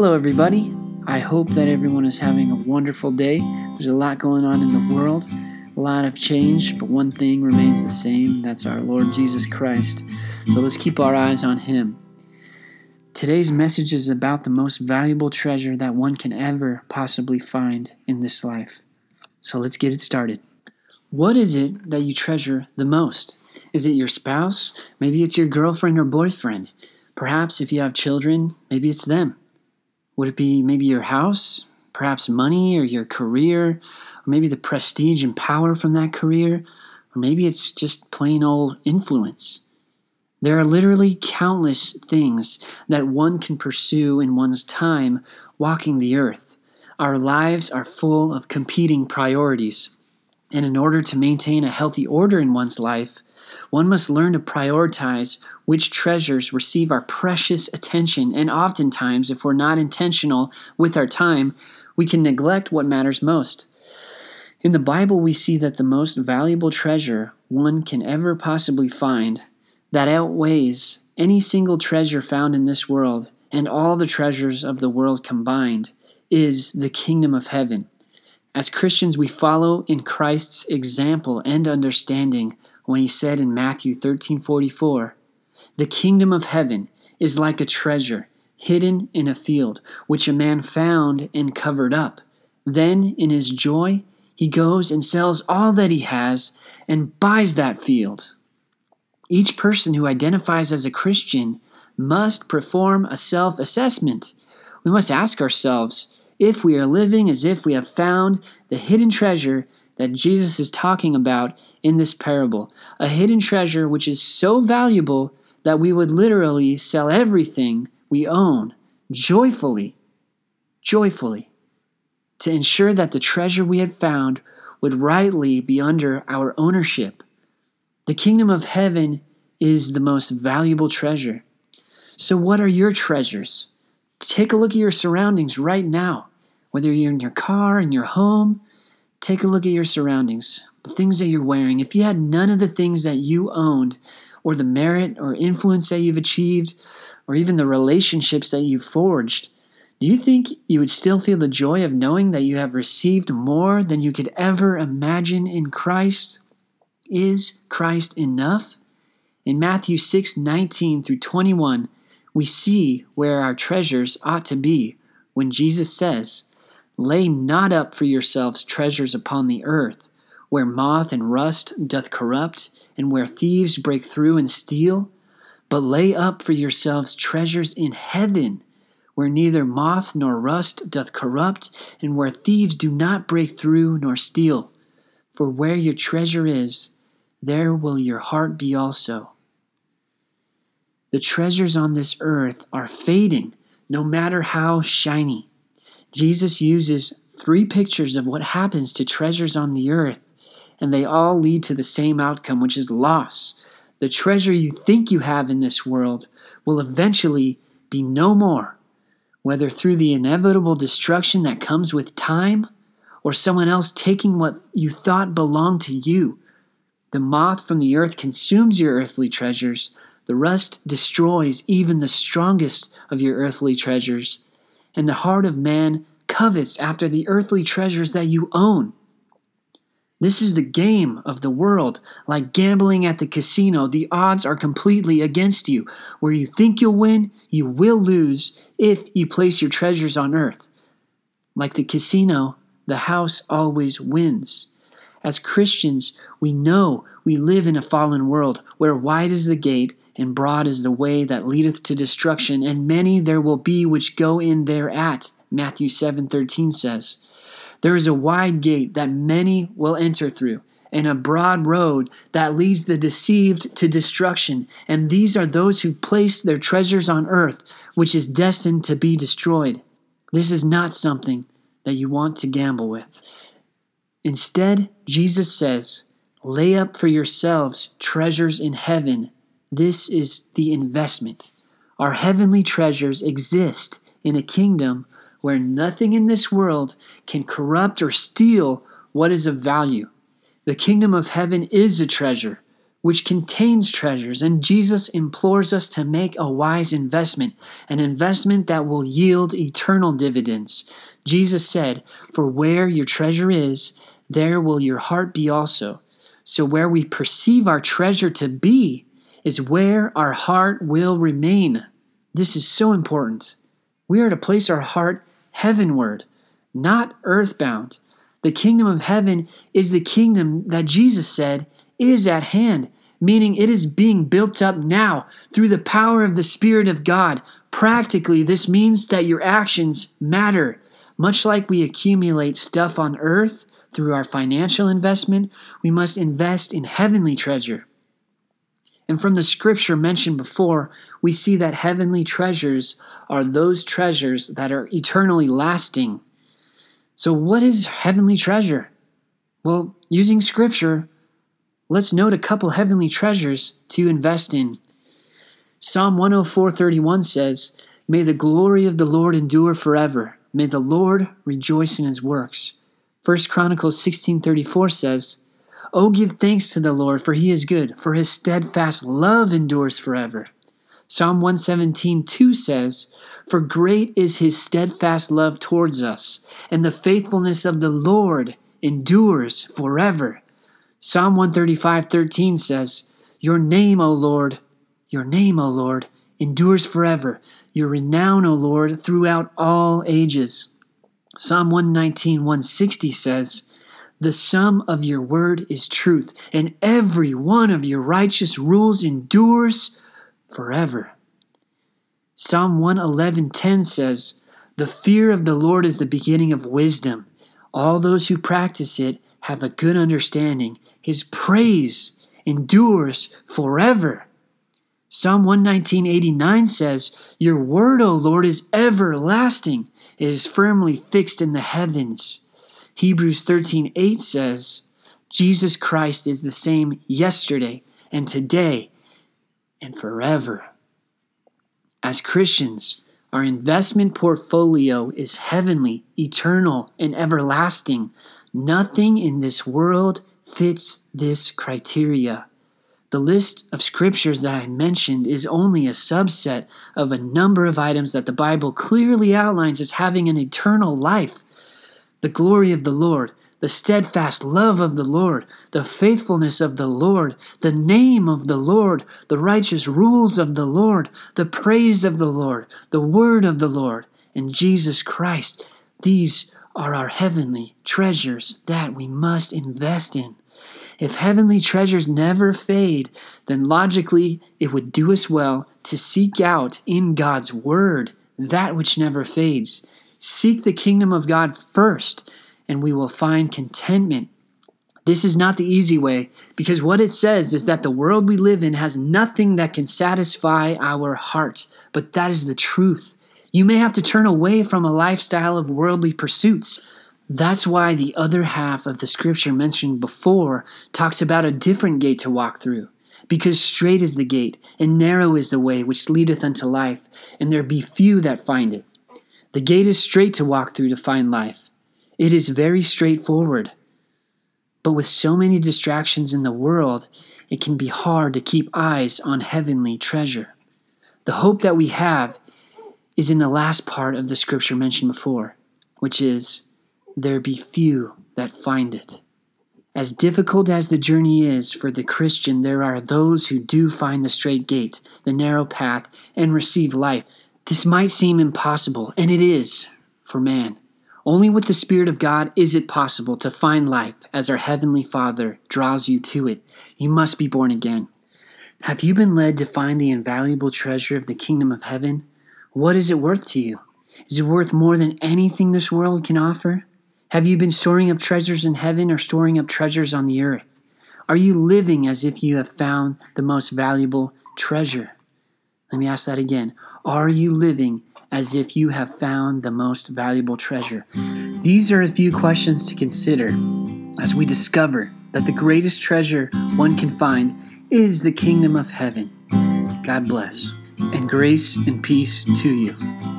Hello, everybody. I hope that everyone is having a wonderful day. There's a lot going on in the world, a lot of change, but one thing remains the same that's our Lord Jesus Christ. So let's keep our eyes on Him. Today's message is about the most valuable treasure that one can ever possibly find in this life. So let's get it started. What is it that you treasure the most? Is it your spouse? Maybe it's your girlfriend or boyfriend. Perhaps if you have children, maybe it's them. Would it be maybe your house, perhaps money or your career, or maybe the prestige and power from that career, or maybe it's just plain old influence? There are literally countless things that one can pursue in one's time walking the earth. Our lives are full of competing priorities. And in order to maintain a healthy order in one's life, one must learn to prioritize which treasures receive our precious attention, and oftentimes, if we're not intentional with our time, we can neglect what matters most. In the Bible, we see that the most valuable treasure one can ever possibly find, that outweighs any single treasure found in this world and all the treasures of the world combined, is the kingdom of heaven. As Christians, we follow in Christ's example and understanding when he said in Matthew 13:44, "The kingdom of heaven is like a treasure hidden in a field, which a man found and covered up. Then in his joy, he goes and sells all that he has and buys that field." Each person who identifies as a Christian must perform a self assessment. We must ask ourselves if we are living as if we have found the hidden treasure that Jesus is talking about in this parable. A hidden treasure which is so valuable that we would literally sell everything we own joyfully, joyfully, to ensure that the treasure we had found would rightly be under our ownership. The kingdom of heaven is the most valuable treasure. So, what are your treasures? Take a look at your surroundings right now, whether you're in your car, in your home, Take a look at your surroundings, the things that you're wearing. If you had none of the things that you owned, or the merit or influence that you've achieved, or even the relationships that you've forged, do you think you would still feel the joy of knowing that you have received more than you could ever imagine in Christ? Is Christ enough? In Matthew 6 19 through 21, we see where our treasures ought to be when Jesus says, Lay not up for yourselves treasures upon the earth, where moth and rust doth corrupt, and where thieves break through and steal. But lay up for yourselves treasures in heaven, where neither moth nor rust doth corrupt, and where thieves do not break through nor steal. For where your treasure is, there will your heart be also. The treasures on this earth are fading, no matter how shiny. Jesus uses three pictures of what happens to treasures on the earth, and they all lead to the same outcome, which is loss. The treasure you think you have in this world will eventually be no more, whether through the inevitable destruction that comes with time or someone else taking what you thought belonged to you. The moth from the earth consumes your earthly treasures. The rust destroys even the strongest of your earthly treasures and the heart of man covets after the earthly treasures that you own. This is the game of the world. Like gambling at the casino, the odds are completely against you. Where you think you'll win, you will lose if you place your treasures on earth. Like the casino, the house always wins. As Christians, we know we live in a fallen world where wide is the gate and broad is the way that leadeth to destruction, and many there will be which go in thereat. Matthew 7:13 says, There is a wide gate that many will enter through, and a broad road that leads the deceived to destruction, and these are those who place their treasures on earth, which is destined to be destroyed. This is not something that you want to gamble with. Instead, Jesus says, Lay up for yourselves treasures in heaven this is the investment. Our heavenly treasures exist in a kingdom where nothing in this world can corrupt or steal what is of value. The kingdom of heaven is a treasure which contains treasures, and Jesus implores us to make a wise investment, an investment that will yield eternal dividends. Jesus said, For where your treasure is, there will your heart be also. So, where we perceive our treasure to be is where our heart will remain. This is so important. We are to place our heart heavenward, not earthbound. The kingdom of heaven is the kingdom that Jesus said is at hand, meaning it is being built up now through the power of the Spirit of God. Practically, this means that your actions matter. Much like we accumulate stuff on earth through our financial investment, we must invest in heavenly treasure. And from the scripture mentioned before, we see that heavenly treasures are those treasures that are eternally lasting. So, what is heavenly treasure? Well, using scripture, let's note a couple heavenly treasures to invest in. Psalm 104:31 says, "May the glory of the Lord endure forever. May the Lord rejoice in his works." 1 Chronicles 16:34 says, "Oh give thanks to the Lord for he is good, for his steadfast love endures forever." Psalm 117:2 says, "For great is his steadfast love towards us, and the faithfulness of the Lord endures forever." Psalm 135:13 says, Your name, O Lord, your name, O Lord, endures forever. Your renown, O Lord, throughout all ages. Psalm 119, 160 says, The sum of your word is truth, and every one of your righteous rules endures forever. Psalm 111:10 says, "The fear of the Lord is the beginning of wisdom. All those who practice it have a good understanding. His praise endures forever." Psalm 119:89 says, "Your word, O Lord, is everlasting. It is firmly fixed in the heavens." Hebrews 13:8 says, "Jesus Christ is the same yesterday and today and forever." As Christians, our investment portfolio is heavenly, eternal, and everlasting. Nothing in this world fits this criteria. The list of scriptures that I mentioned is only a subset of a number of items that the Bible clearly outlines as having an eternal life. The glory of the Lord, the steadfast love of the Lord, the faithfulness of the Lord, the name of the Lord, the righteous rules of the Lord, the praise of the Lord, the word of the Lord, and Jesus Christ. These are our heavenly treasures that we must invest in. If heavenly treasures never fade, then logically it would do us well to seek out in God's Word that which never fades. Seek the kingdom of God first, and we will find contentment. This is not the easy way because what it says is that the world we live in has nothing that can satisfy our hearts, but that is the truth. You may have to turn away from a lifestyle of worldly pursuits. That's why the other half of the scripture mentioned before talks about a different gate to walk through. Because straight is the gate, and narrow is the way which leadeth unto life, and there be few that find it. The gate is straight to walk through to find life. It is very straightforward. But with so many distractions in the world, it can be hard to keep eyes on heavenly treasure. The hope that we have is in the last part of the scripture mentioned before, which is, There be few that find it. As difficult as the journey is for the Christian, there are those who do find the straight gate, the narrow path, and receive life. This might seem impossible, and it is for man. Only with the Spirit of God is it possible to find life as our Heavenly Father draws you to it. You must be born again. Have you been led to find the invaluable treasure of the kingdom of heaven? What is it worth to you? Is it worth more than anything this world can offer? Have you been storing up treasures in heaven or storing up treasures on the earth? Are you living as if you have found the most valuable treasure? Let me ask that again. Are you living as if you have found the most valuable treasure? These are a few questions to consider as we discover that the greatest treasure one can find is the kingdom of heaven. God bless and grace and peace to you.